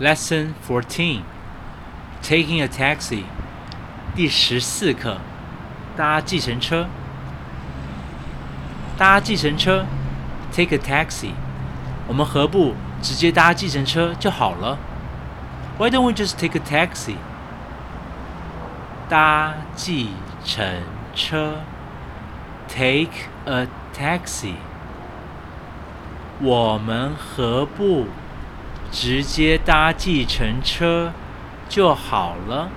Lesson Fourteen: Taking a Taxi. 第十四课：搭计程车。搭计程车，take a taxi。我们何不直接搭计程车就好了？Why don't we just take a taxi？搭计程车，take a taxi。我们何不 直接搭计程车就好了？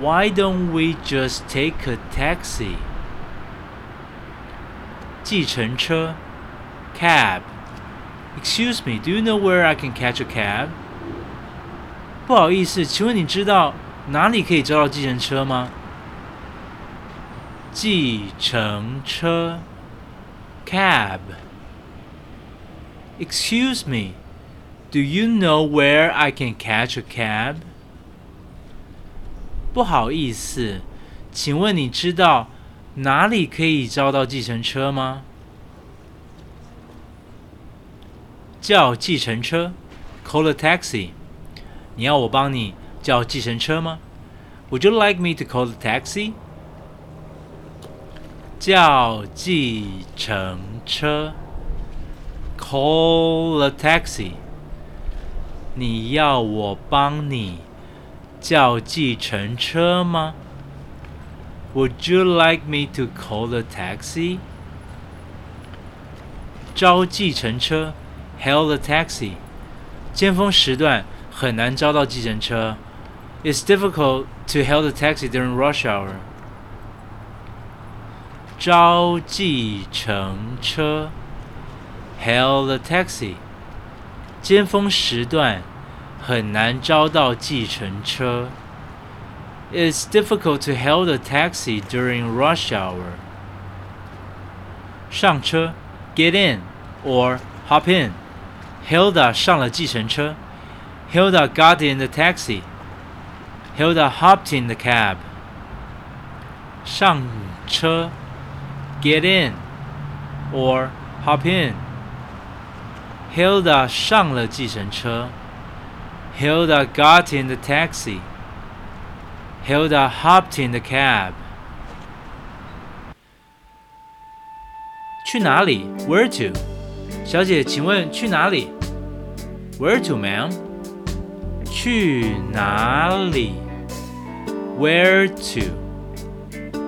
Why don't we just take a taxi？计程车，cab。Excuse me, do you know where I can catch a cab？不好意思，请问你知道哪里可以招到计程车吗？计程车，cab。Excuse me, do you know where I can catch a cab？不好意思，请问你知道哪里可以招到计程车吗？叫计程车，call a taxi。你要我帮你叫计程车吗？Would you like me to call a taxi？叫计程车，call a taxi。 你要我帮你叫计程车吗？Would you like me to call a taxi？招计程车，hail a taxi。尖峰时段很难招到计程车。It's difficult to hail a taxi during rush hour. 招计程车，hail a taxi。尖峰时段很难招到计程车。It's difficult to hail a taxi during rush hour. 上车，get in or hop in. Hilda 上了计程车。Hilda got in the taxi. Hilda hopped in the cab. 上车，get in or hop in. Hilda 上了计程车。Hilda got in the taxi. Hilda hopped in the cab. 去哪里？Where to？小姐，请问去哪里？Where to, ma'am？去哪里？Where to？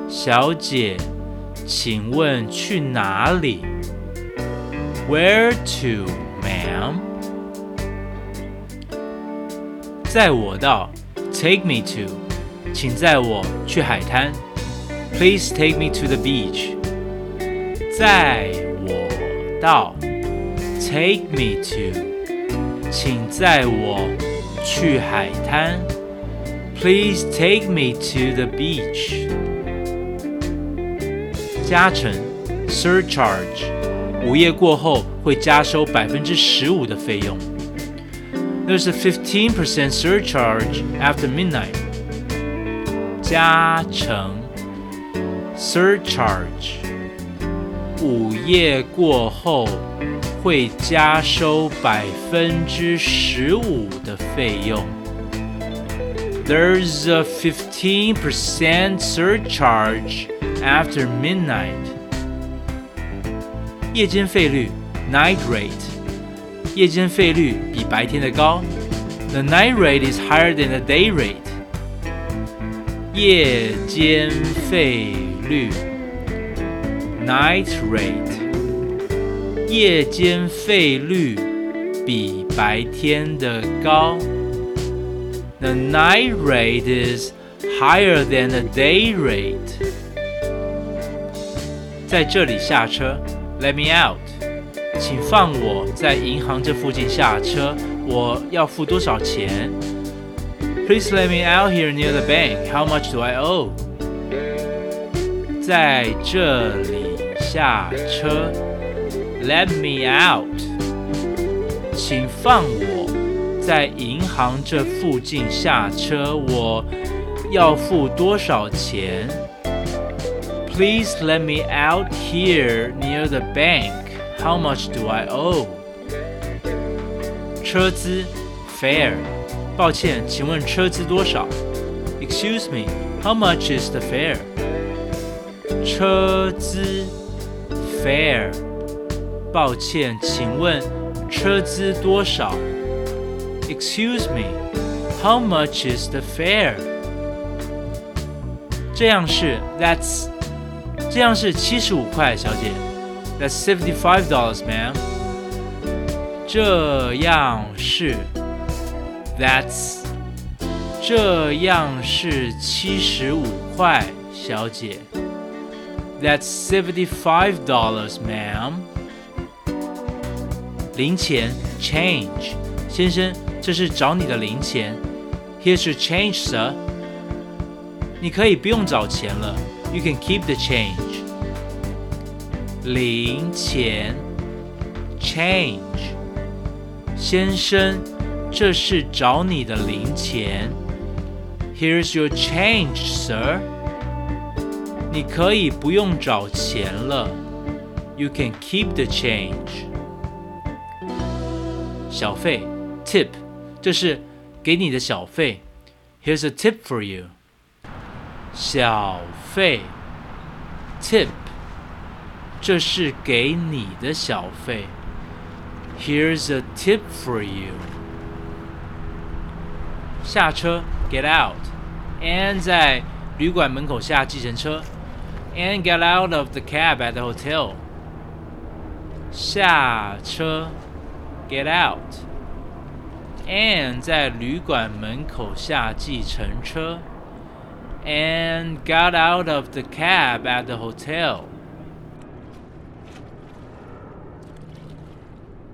小姐，请问去哪里？Where to, ma'am？载我到，Take me to，请载我去海滩。Please take me to the beach。载我到，Take me to，请载我去海滩。Please take me to the beach。加成，surcharge， 午夜过后会加收百分之十五的费用。There's a 15% surcharge after midnight. 加成 surcharge 午夜过后会加收百分之十五的费用。There's a 15% surcharge after midnight. 夜间费率 night rate 夜间费率比白天的高。The night rate is higher than the day rate. 夜间费率 night rate 夜间费率比白天的高。The night rate is higher than the day rate. 在这里下车 ，Let me out. 请放我在银行这附近下车，我要付多少钱？Please let me out here near the bank. How much do I owe? 在这里下车，Let me out. 请放我在银行这附近下车，我要付多少钱 ？Please let me out here near the bank. How much do I owe? 车资 fare？抱歉，请问车资多少？Excuse me, how much is the fare？车资 fare。抱歉，请问车资多少？Excuse me, how much is the fare？这样是 That's 这样是七十五块，小姐。That's seventy-five dollars, ma'am. 这样是，That's 这样是七十五块，小姐。That's seventy-five dollars, ma'am. 零钱，change，先生，这是找你的零钱。Here's your change, sir. 你可以不用找钱了。You can keep the change. 零钱，change。先生，这是找你的零钱。Here's your change, sir. 你可以不用找钱了。You can keep the change. 小费，tip，这是给你的小费。Here's a tip for you. 小费，tip，这是给你的小费。Here's a tip for you. 下车，get out. And 在旅馆门口下计程车。And get out of the cab at the hotel. 下车，get out. And 在旅馆门口下计程车。 And got out of the cab at the hotel.